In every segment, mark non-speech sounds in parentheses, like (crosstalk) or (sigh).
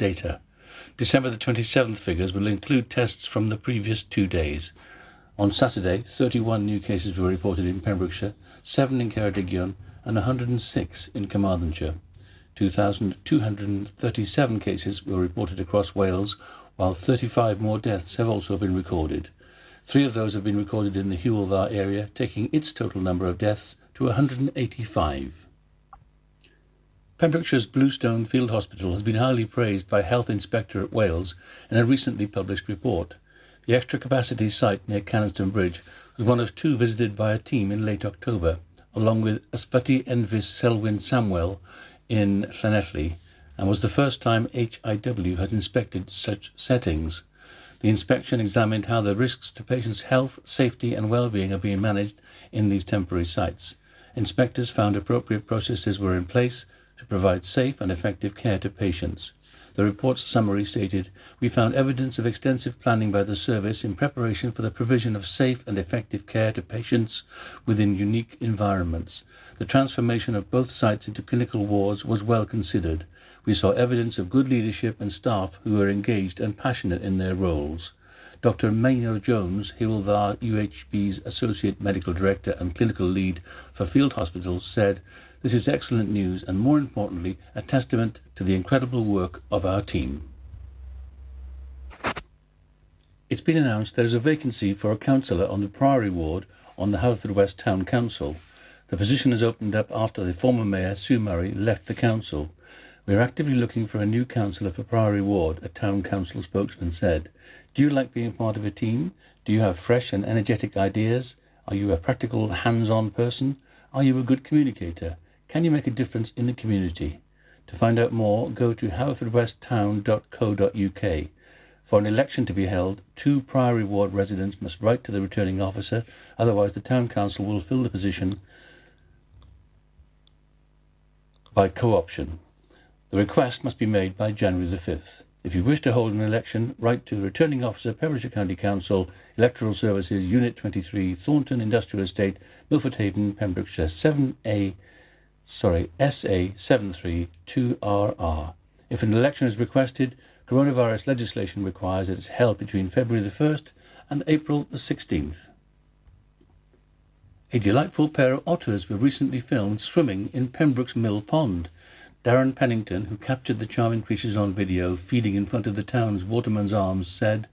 data. December the 27th figures will include tests from the previous two days. On Saturday, 31 new cases were reported in Pembrokeshire, 7 in Ceredigion, and 106 in Carmarthenshire. 2,237 cases were reported across Wales, while 35 more deaths have also been recorded. Three of those have been recorded in the Hywel Dda area, taking its total number of deaths to 185. Pembrokeshire's Bluestone Field Hospital has been highly praised by Health Inspectorate Wales in a recently published report. The extra capacity site near Canaston Bridge was one of two visited by a team in late October, along with Ysbyty Enfys Selwyn Samuel in Llanelli, and was the first time HIW has inspected such settings. The inspection examined how the risks to patients' health, safety, and well-being are being managed in these temporary sites. Inspectors found appropriate processes were in place to provide safe and effective care to patients. The report's summary stated, We found evidence of extensive planning by the service in preparation for the provision of safe and effective care to patients within unique environments. The transformation of both sites into clinical wards was well considered. We saw evidence of good leadership and staff who were engaged and passionate in their roles. Dr. Meinir Jones, Dda UHB's Associate Medical Director and Clinical Lead for Field Hospitals, said, this is excellent news and, more importantly, a testament to the incredible work of our team. It's been announced there is a vacancy for a councillor on the Priory Ward on the Haverfordwest Town Council. The position has opened up after the former Mayor, Sue Murray, left the council. We are actively looking for a new councillor for Priory Ward, a town council spokesman said. Do you like being part of a team? Do you have fresh and energetic ideas? Are you a practical, hands on person? Are you a good communicator? Can you make a difference in the community? To find out more, go to haverfordwesttown.co.uk. For an election to be held, two Priory Ward residents must write to the returning officer, otherwise the Town Council will fill the position by co-option. The request must be made by January the 5th. If you wish to hold an election, write to the Returning Officer, Pembrokeshire County Council, Electoral Services, Unit 23, Thornton Industrial Estate, Milford Haven, Pembrokeshire 7A sorry, SA732RR. If an election is requested, coronavirus legislation requires that it's held between February the 1st and April the 16th. A delightful pair of otters were recently filmed swimming in Pembroke's Mill Pond. Darren Pennington, who captured the charming creatures on video feeding in front of the town's Waterman's Arms, said,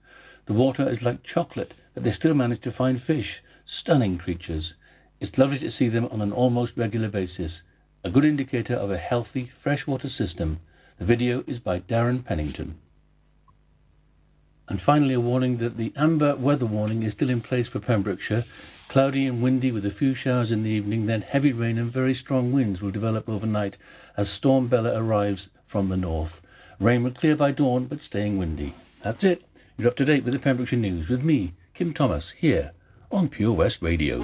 The water is like chocolate, but they still manage to find fish. Stunning creatures. It's lovely to see them on an almost regular basis a good indicator of a healthy freshwater system. The video is by Darren Pennington. And finally, a warning that the amber weather warning is still in place for Pembrokeshire. Cloudy and windy with a few showers in the evening, then heavy rain and very strong winds will develop overnight as Storm Bella arrives from the north. Rain will clear by dawn, but staying windy. That's it. You're up to date with the Pembrokeshire News with me, Kim Thomas, here on Pure West Radio.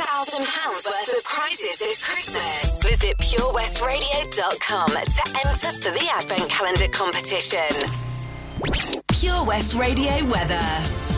Over £3,000 worth of prizes this Christmas? Visit purewestradio.com to enter for the Advent Calendar competition. Pure West Radio weather.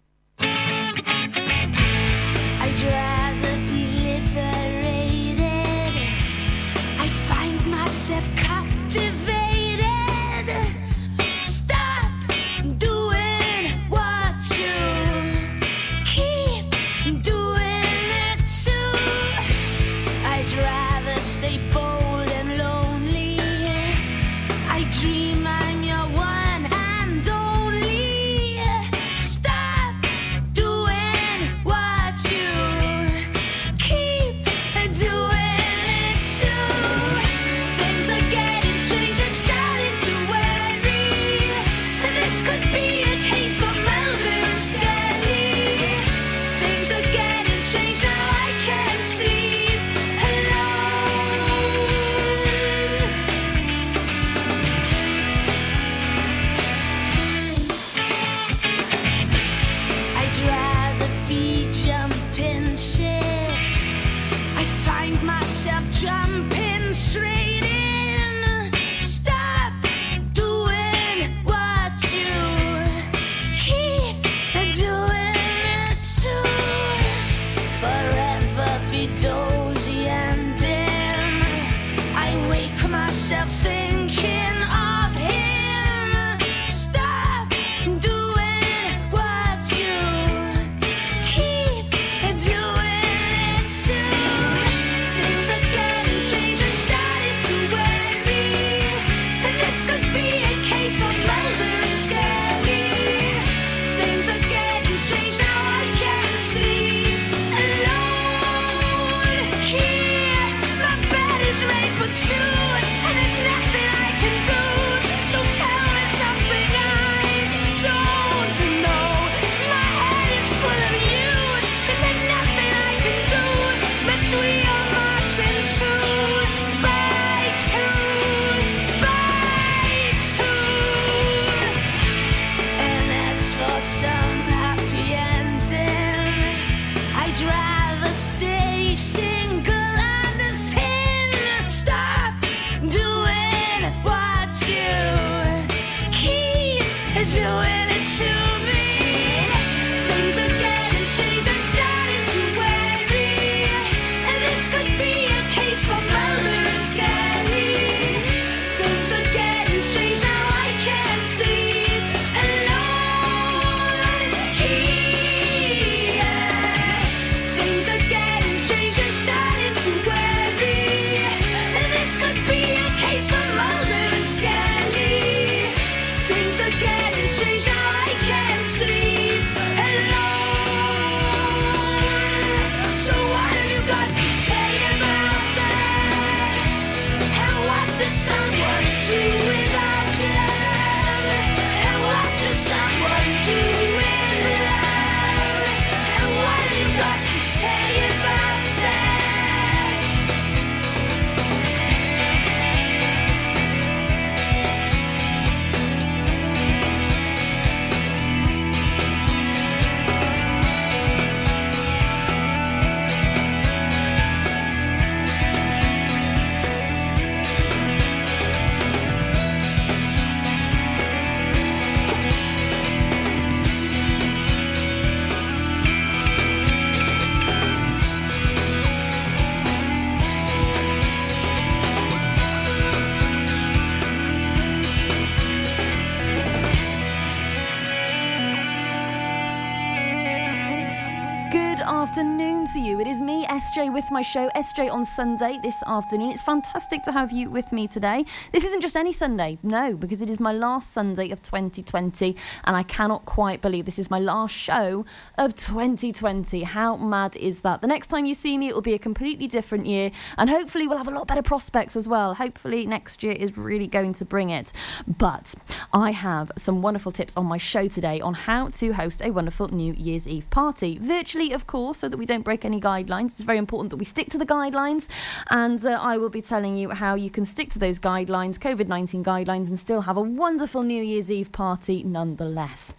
With my show, SJ on Sunday this afternoon. It's fantastic to have you with me today. This isn't just any Sunday, no, because it is my last Sunday of 2020, and I cannot quite believe this is my last show of 2020. How mad is that? The next time you see me, it will be a completely different year, and hopefully, we'll have a lot better prospects as well. Hopefully, next year is really going to bring it. But I have some wonderful tips on my show today on how to host a wonderful New Year's Eve party, virtually, of course course, so that we don't break any guidelines. It's very important that we stick to the guidelines, and uh, I will be telling you how you can stick to those guidelines, COVID 19 guidelines, and still have a wonderful New Year's Eve party nonetheless.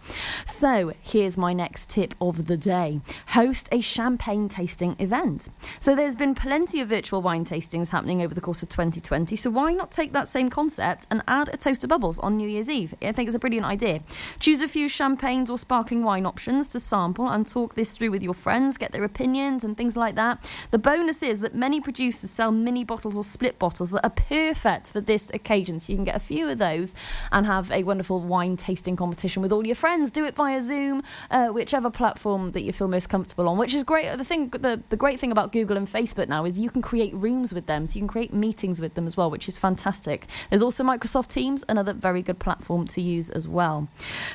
So, here's my next tip of the day host a champagne tasting event. So, there's been plenty of virtual wine tastings happening over the course of 2020, so why not take that same concept and add a toast of bubbles on New Year's Eve? I think it's a brilliant idea. Choose a few champagnes or sparkling wine options to sample and talk this through with your friends, get their opinions and things like that. The bonus is that many producers sell mini bottles or split bottles that are perfect for this occasion, so you can get a few of those and have a wonderful wine tasting competition with all your friends. Do it via Zoom, uh, whichever platform that you feel most comfortable on, which is great. The thing, the, the great thing about Google and Facebook now is you can create rooms with them, so you can create meetings with them as well, which is fantastic. There's also Microsoft Teams, another very good platform to use as well.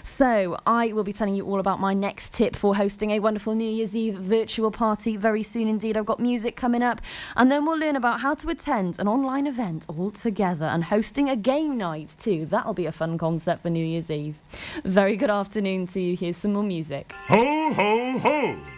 So I will be telling you all about my next tip for hosting a wonderful New Year's Eve virtual party very soon indeed. I've got music coming up, and then we'll learn about how to attend an online event all together and hosting a game night too. That'll be a fun concept for New Year's Eve. Very good afternoon to you. Here's some more music. Ho, ho, ho!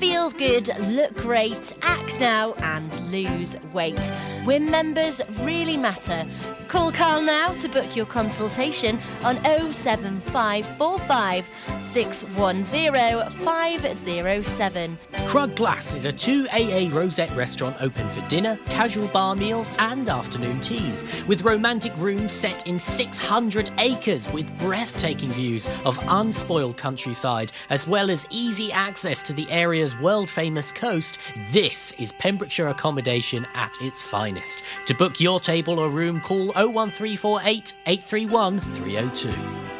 Feel good, look great, act now, and lose weight. Where members really matter. Call Carl now to book your consultation on 07545 610 507. Crug Glas is a 2AA Rosette restaurant open for dinner, casual bar meals, and afternoon teas, with romantic rooms set in 600 acres with breathtaking views of unspoiled countryside, as well as easy access to the area's world famous coast. This is Pembrokeshire accommodation at its finest. To book your table or room, call 01348 831 302.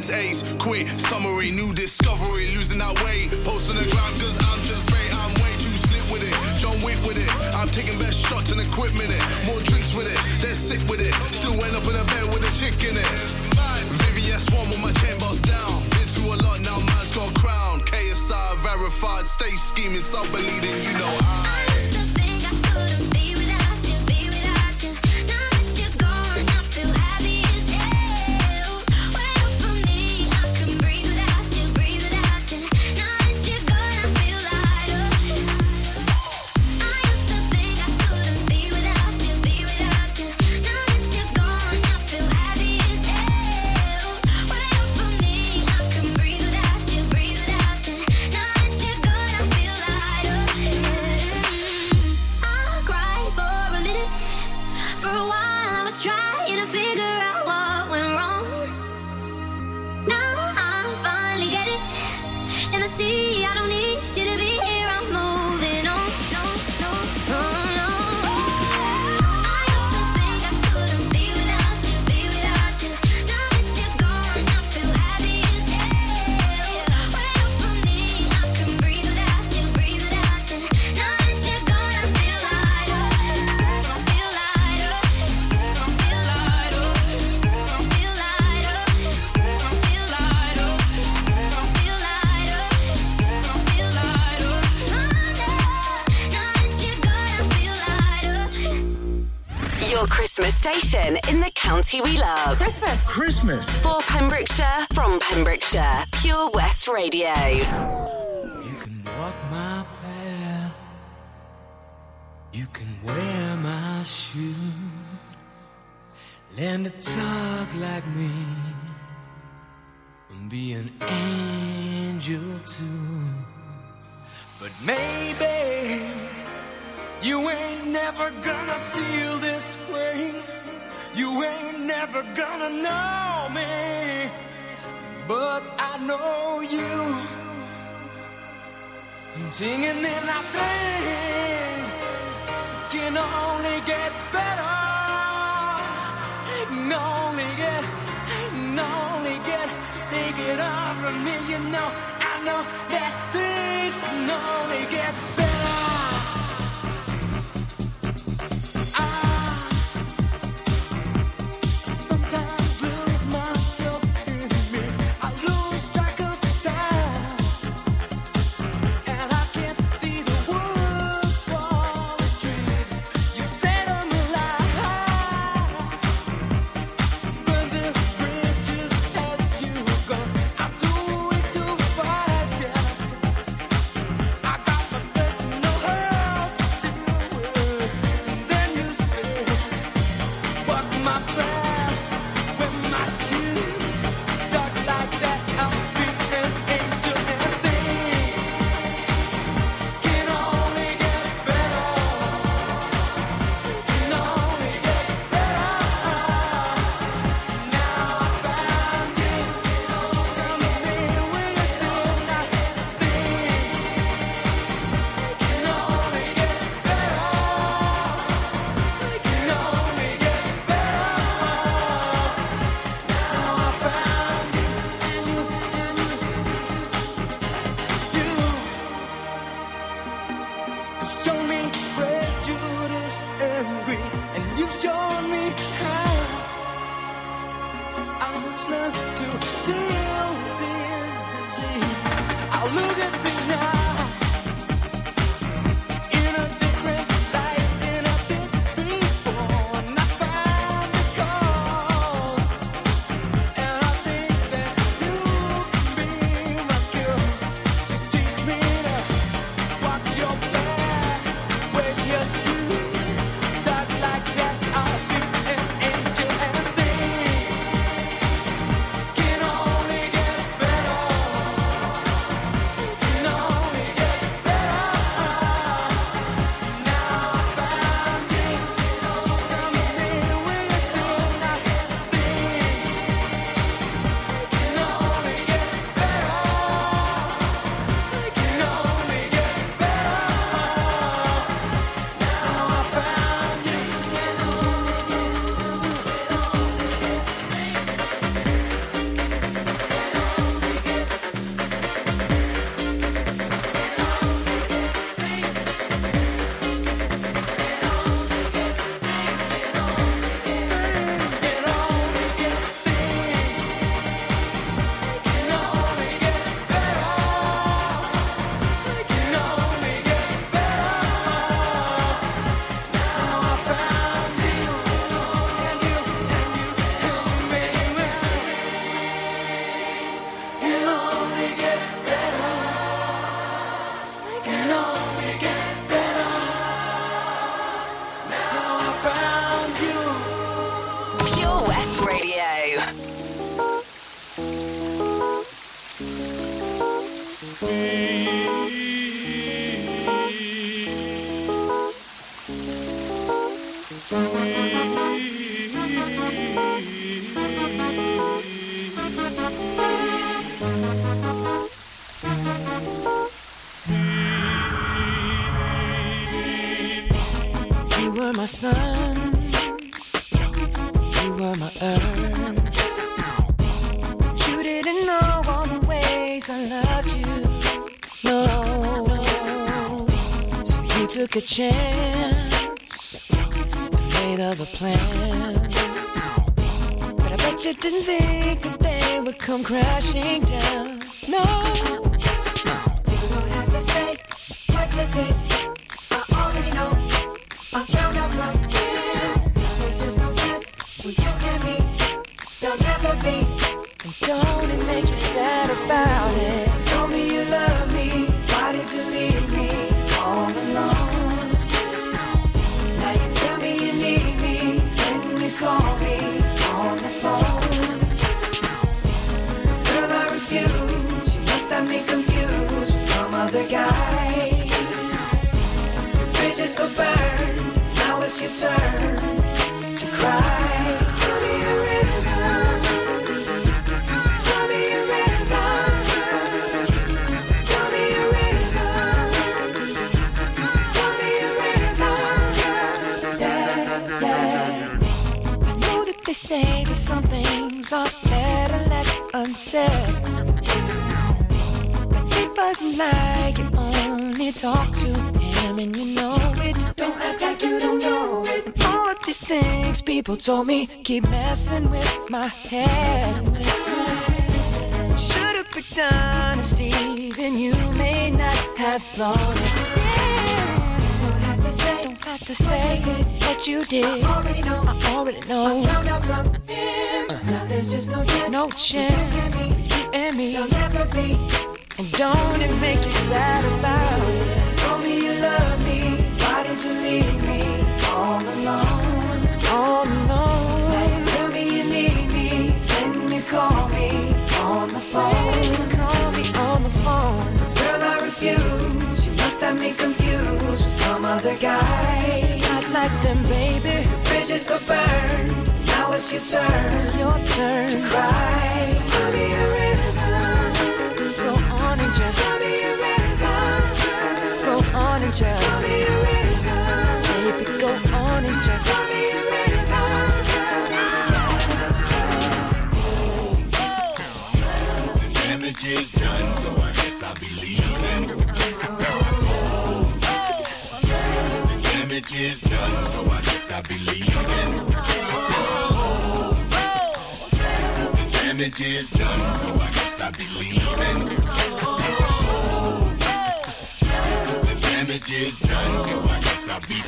balance ace. Quit, summary, new discovery, losing that weight. Post on the ground, cause I'm just great. I'm way too slick with it. John Wick with it. I'm taking best shots and equipment it. More drinks with it, they're sick with it. Still end up in a bed with a chick in it. Vivian Swan with my chain boss down. Been through a lot now, man's got crown. KSI verified, stay scheming, stop believing, you know I. party we love. Christmas. Christmas. For Pembrokeshire, from Pembrokeshire, Pure West Radio. You can walk my path. You can wear my shoes. Learn to talk like me. And be an angel too. But maybe you ain't never gonna feel this way. You ain't never gonna know me, but I know you. Singing in our thing can only get better. Can only get, can only get, they get over me. You know, I know that things can only get better. Didn't think that they would come crashing down, no. It wasn't like you talk to him and you know it. Don't act like you don't know it. All of these things people told me keep messing with my head. Should've picked honesty, then you may not have thought it. Have to say, don't have to say what you did. I already know, I already know. I out from him. Uh. Now there's just no chance, no chance. You and me, you'll never be. And don't it make you sad about it? Told me you love me. Why did you leave me all alone? All alone. Tell me you need me. When you call me on the phone. Must have me confused with some other guy. Not like them, baby. Bridges go burn. Now it's your turn. It's your turn to cry. So tell me a river. Go on and just tell me a river. Go on and just tell me a river. Baby, go on and just tell me a Damage is done, so I guess I'll be leaving. The damage is done, so I guess I'll be leaving. The damage is done, so I guess I'll be leaving. The damage is done, so I guess I'll be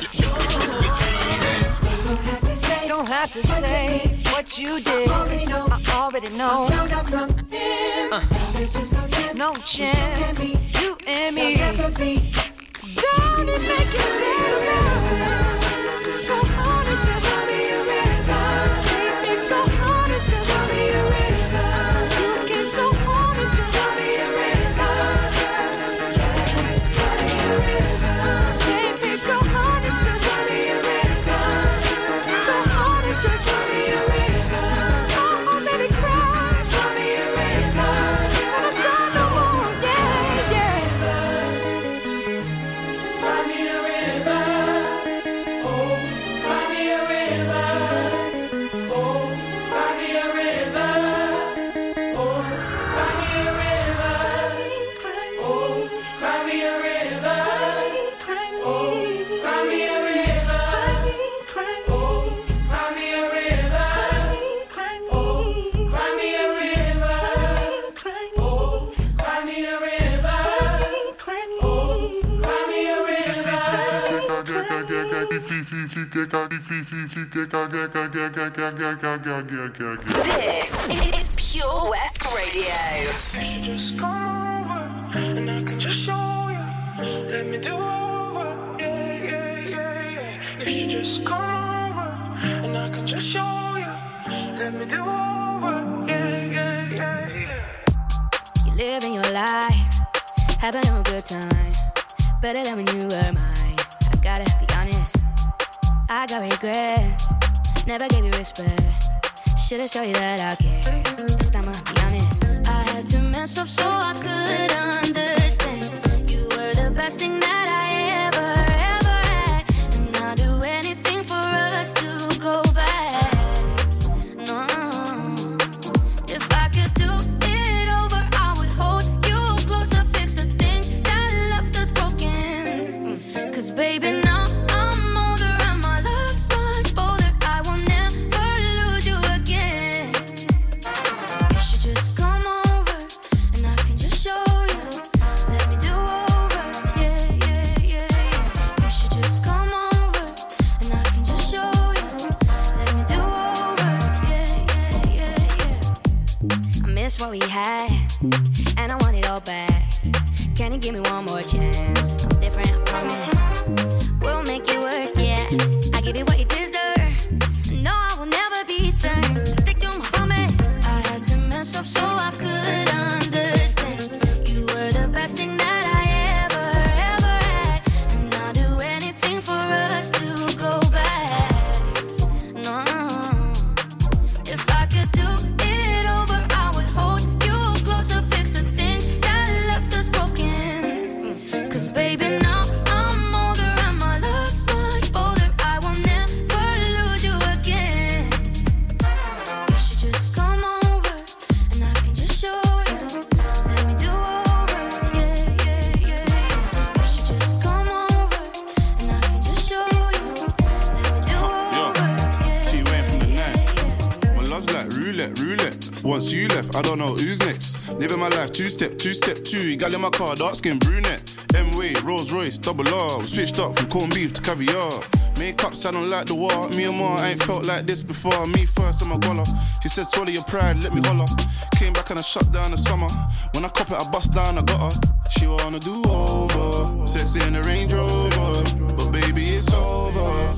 leaving. Don't have to say what you did. I already know. I already know. Uh, no chance. No chance. You and me down and make you sad about This step. Gal in my car, dark skin brunette. M way, Rolls Royce, double R. We switched up from corned beef to caviar. Makeup sounding like the war. Me and Ma ain't felt like this before. Me first, I'm a. She said, swallow your pride, let me holler. Came back and I shut down the summer. When I cop it, I bust down, I got her. She wanna do over. Sexy in the Range Rover. But baby, it's over.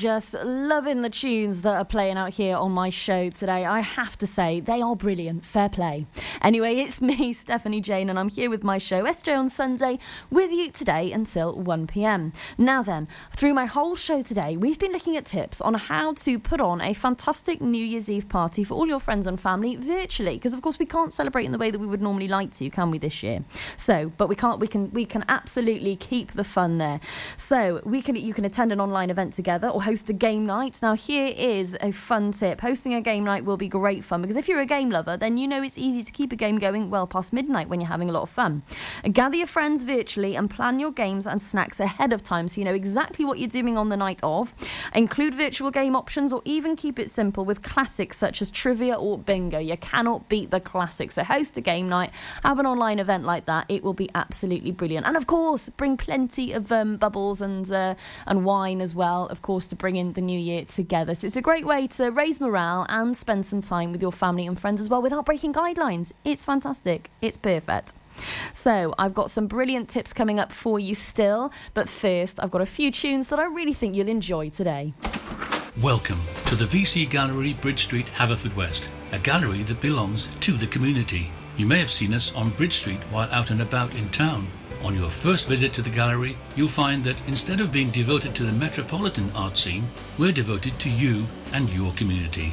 Just loving the tunes that are playing out here on my show today. I have to say, they are brilliant. Fair play. Anyway, it's me, (laughs) Stephanie Jane, and I'm here with my show, SJ on Sunday, with you today until 1 pm. Now then, through my whole show today, we've been looking at tips on how to put on a fantastic New Year's Eve party for all your friends and family virtually, because of course we can't celebrate in the way that we would normally like to, can we, this year? So, but we can't. We can. We can absolutely keep the fun there. So we can. You can attend an online event together or host a game night. Now, here is a fun tip. Hosting a game night will be great fun because if you're a game lover, then you know it's easy to keep a game going well past midnight when you're having a lot of fun. Gather your friends virtually and plan your games and snacks ahead of time so you know exactly what you're doing on the night of. Include virtual game options or even keep it simple with classics such as trivia or bingo. You cannot beat the classics. So, host a game night, have an online event like that. It will be absolutely brilliant. And of course, bring plenty of um, bubbles and uh, and wine as well, of course, to bring in the new year together. So it's a great way to raise morale and spend some time with your family and friends as well without breaking guidelines. It's fantastic. It's perfect. So, I've got some brilliant tips coming up for you still, but first, I've got a few tunes that I really think you'll enjoy today. Welcome to the VC Gallery, Bridge Street, Haverfordwest, a gallery that belongs to the community. You may have seen us on Bridge Street while out and about in town. On your first visit to the gallery, you'll find that instead of being devoted to the metropolitan art scene, we're devoted to you and your community.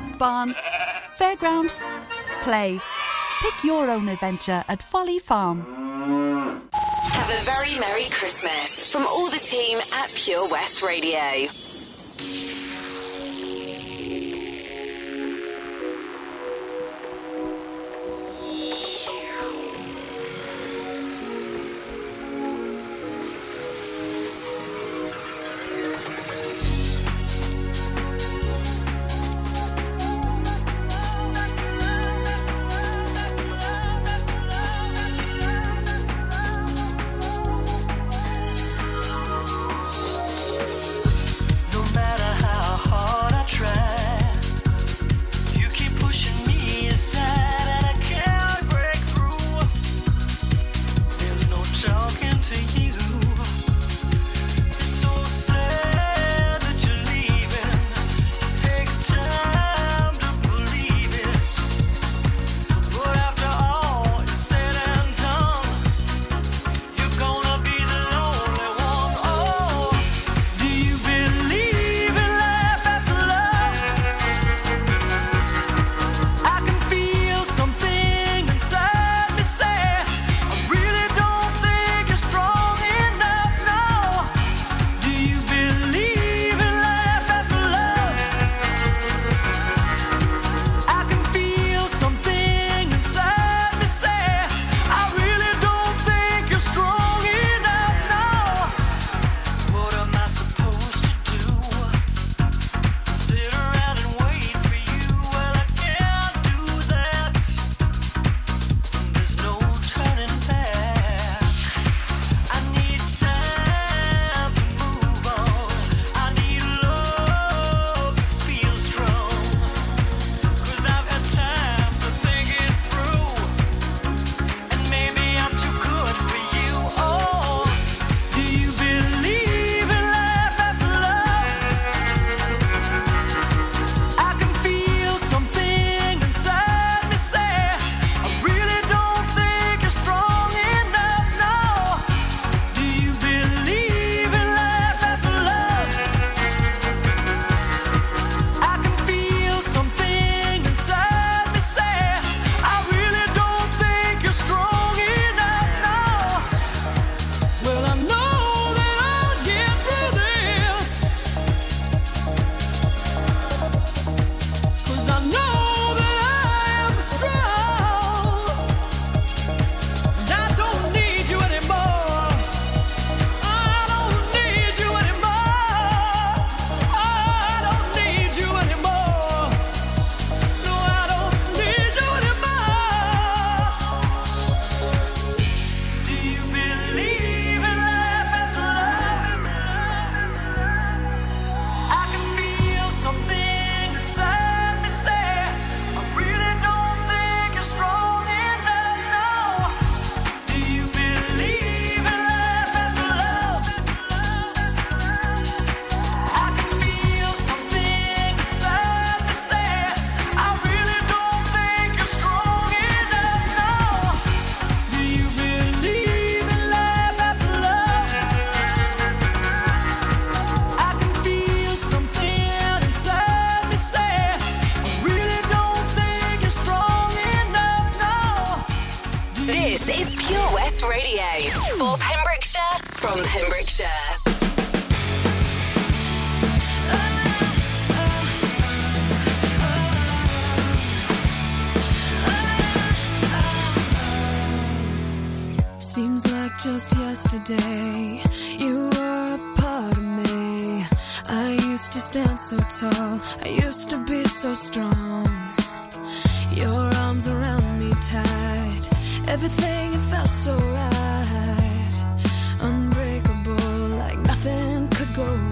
barn, fairground, play. Pick your own adventure at Folly Farm. Have a very Merry Christmas from all the team at Pure West Radio. Everything it felt so right. Unbreakable, like nothing could go wrong.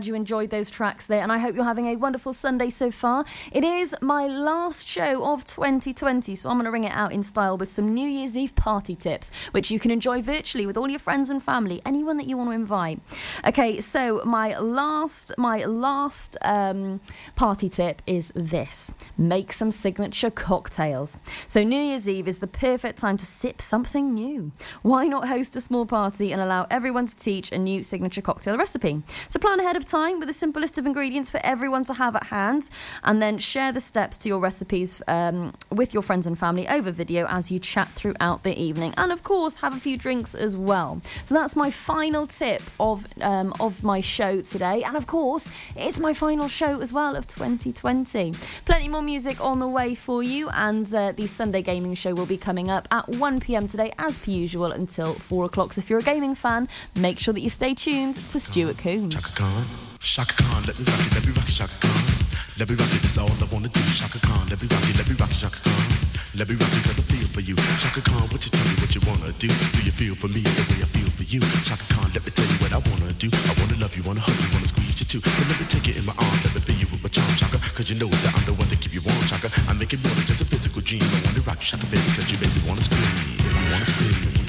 Glad you enjoyed those tracks there, and I hope you're having a wonderful Sunday so far. It is my last show of 2020, so I'm going to ring it out in style with some New Year's Eve party tips, which you can enjoy virtually with all your friends and family, anyone that you want to invite. Okay, so my last, my last um, party tip is this: make some signature cocktails. So New Year's Eve is the perfect time to sip something new. Why not host a small party and allow everyone to teach a new signature cocktail recipe? So plan ahead of time with a simple list of ingredients for everyone to have at hand, and then share the steps to your recipes um, with your friends and family over video as you chat throughout the evening. And of course, have a few drinks as well. So that's my final tip of um, of my show today, and of course, it's my final show as well of 2020. Plenty more music on the way for you, and uh, the Sunday gaming show will be coming up at 1 pm today, as per usual, until 4 o'clock. So if you're a gaming fan, make sure that you stay tuned to Stuart Coombs. Chaka Khan, let me rock it, let me rock it, Chaka Khan. Let me rock it, that's all I wanna do. Chaka Khan, let me rock it, let me rock it, Chaka Khan. Let me rock it, cause I feel for you. Chaka Khan, what you tell me what you wanna do? Do you feel for me the way I feel for you? Chaka Khan, let me tell you what I wanna do. I wanna love you, wanna hug you, wanna squeeze you too. But let me take it in my arms, let me feel you with my charm, Chaka. Cause you know that I'm the one to keep you warm, Chaka. I make it more than just a physical dream. I wanna rock you, Chaka, baby, cause you. Make me wanna scream, make me wanna scream.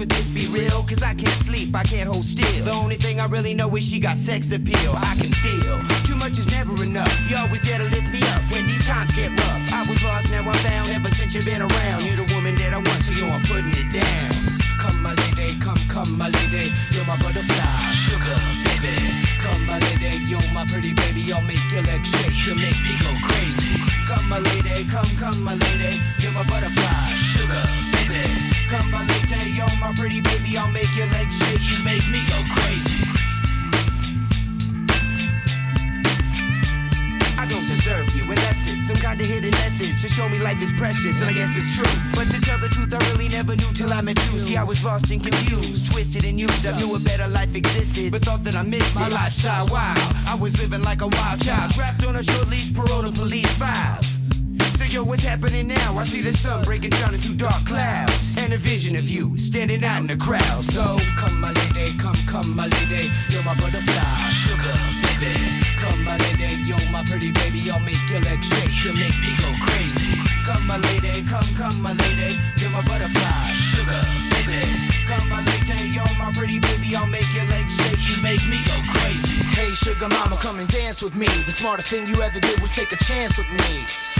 Could this be real? Cause I can't sleep, I can't hold still. The only thing I really know is she got sex appeal. I can feel too much is never enough. You always there to lift me up when these times get rough. I was lost, now I'm found. Ever since you've been around, you're the woman that I want, so yo, I'm putting it down. Come, my lady, come, come, my lady, you're my butterfly, sugar, baby. Come, my lady, you're my pretty baby, I'll make your legs shake, you make me go crazy. Come, my lady, come, come, my lady, you're my butterfly, sugar, baby. Come, my lady, you're my pretty baby, I'll make your legs shake, you make me go crazy. I don't deserve you, unless it's some kind of hidden message to show me life is precious, and I guess it's true. But to tell the truth, I really never knew till I met you. See, I was lost and confused, twisted and used. I knew a better life existed, but thought that I missed my lifestyle. Wow, I was living like a wild child, trapped on a short leash, parole to police files. So yo, what's happening now? I see the sun breaking down into dark clouds, a vision of you standing out in the crowd. So come, my lady, come, come, my lady, you're my butterfly, sugar, baby. Come, my lady, you're my pretty baby, I'll make your legs shake, you make me go crazy. Come, my lady, come, come, my lady, you're my butterfly, sugar, baby. Come, my lady, you're my pretty baby, I'll make your legs shake, you make me go crazy. Hey, sugar mama, come and dance with me. The smartest thing you ever did was take a chance with me.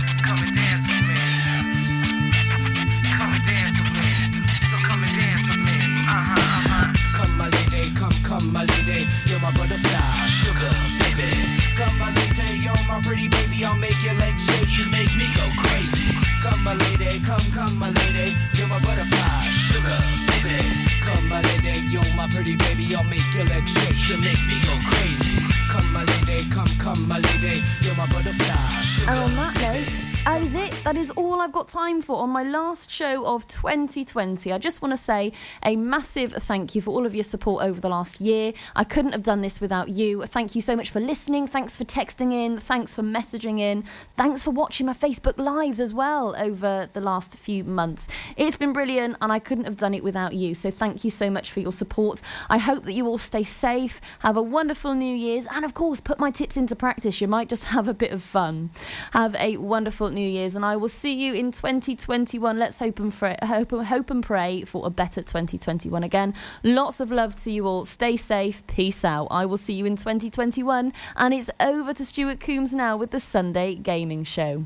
Pretty baby. I'll make your legs shake. You make me go crazy. Come, my lady, come, come, my lady. You're my butterfly, sugar. And on that is it. That is all I've got time for on my last show of 2020. I just want to say a massive thank you for all of your support over the last year. I couldn't have done this without you. Thank you so much for listening. Thanks for texting in. Thanks for messaging in. Thanks for watching my Facebook Lives as well over the last few months. It's been brilliant and I couldn't have done it without you. So thank you so much for your support. I hope that you all stay safe, have a wonderful New Year's, and of course, put my tips into practice. You might just (laughs) have a bit of fun. Have a wonderful New Year's, and I will see you in 2021. Let's hope and hope, hope and pray for a better 2021 again. Lots of love to you all. Stay safe. Peace out. I will see you in 2021, and it's over to Stuart Coombs now with the Sunday Gaming Show.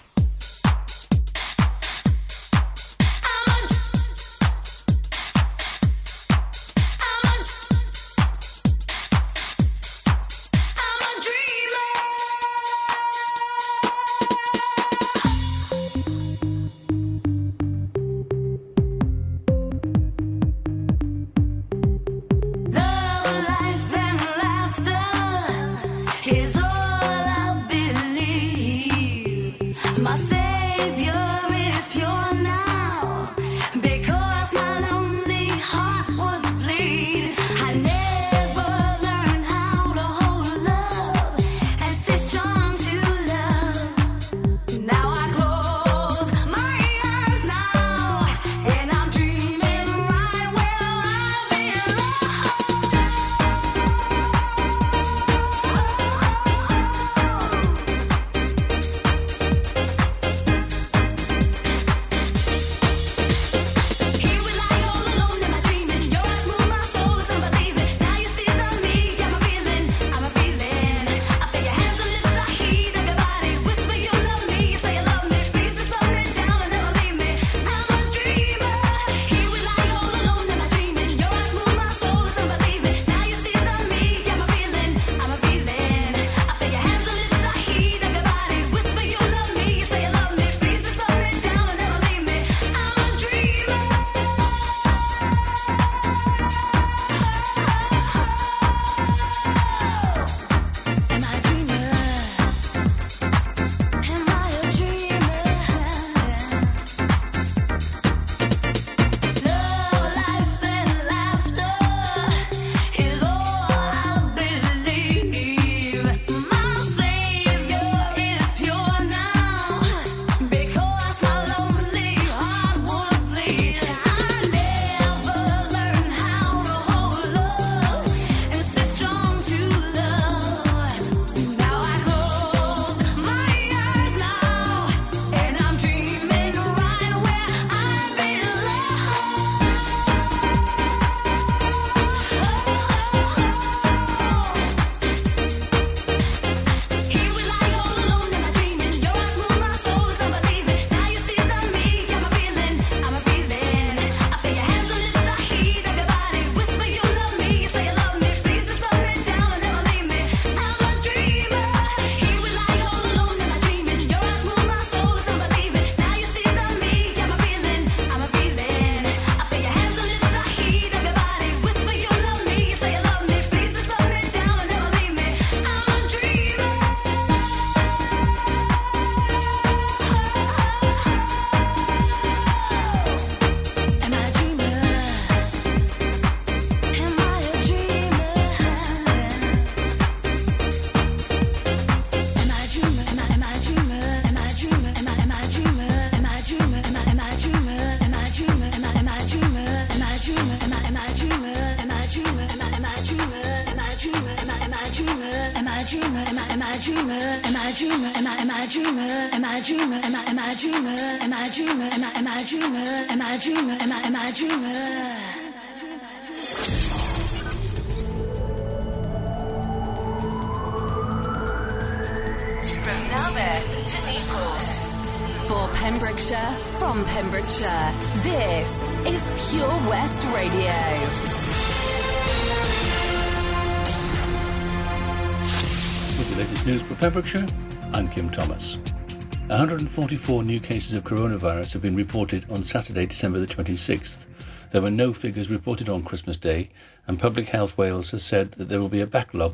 news for Pembrokeshire, I'm Kim Thomas. 144 new cases of coronavirus have been reported on Saturday, December the 26th. There were no figures reported on Christmas Day, and Public Health Wales has said that there will be a backlog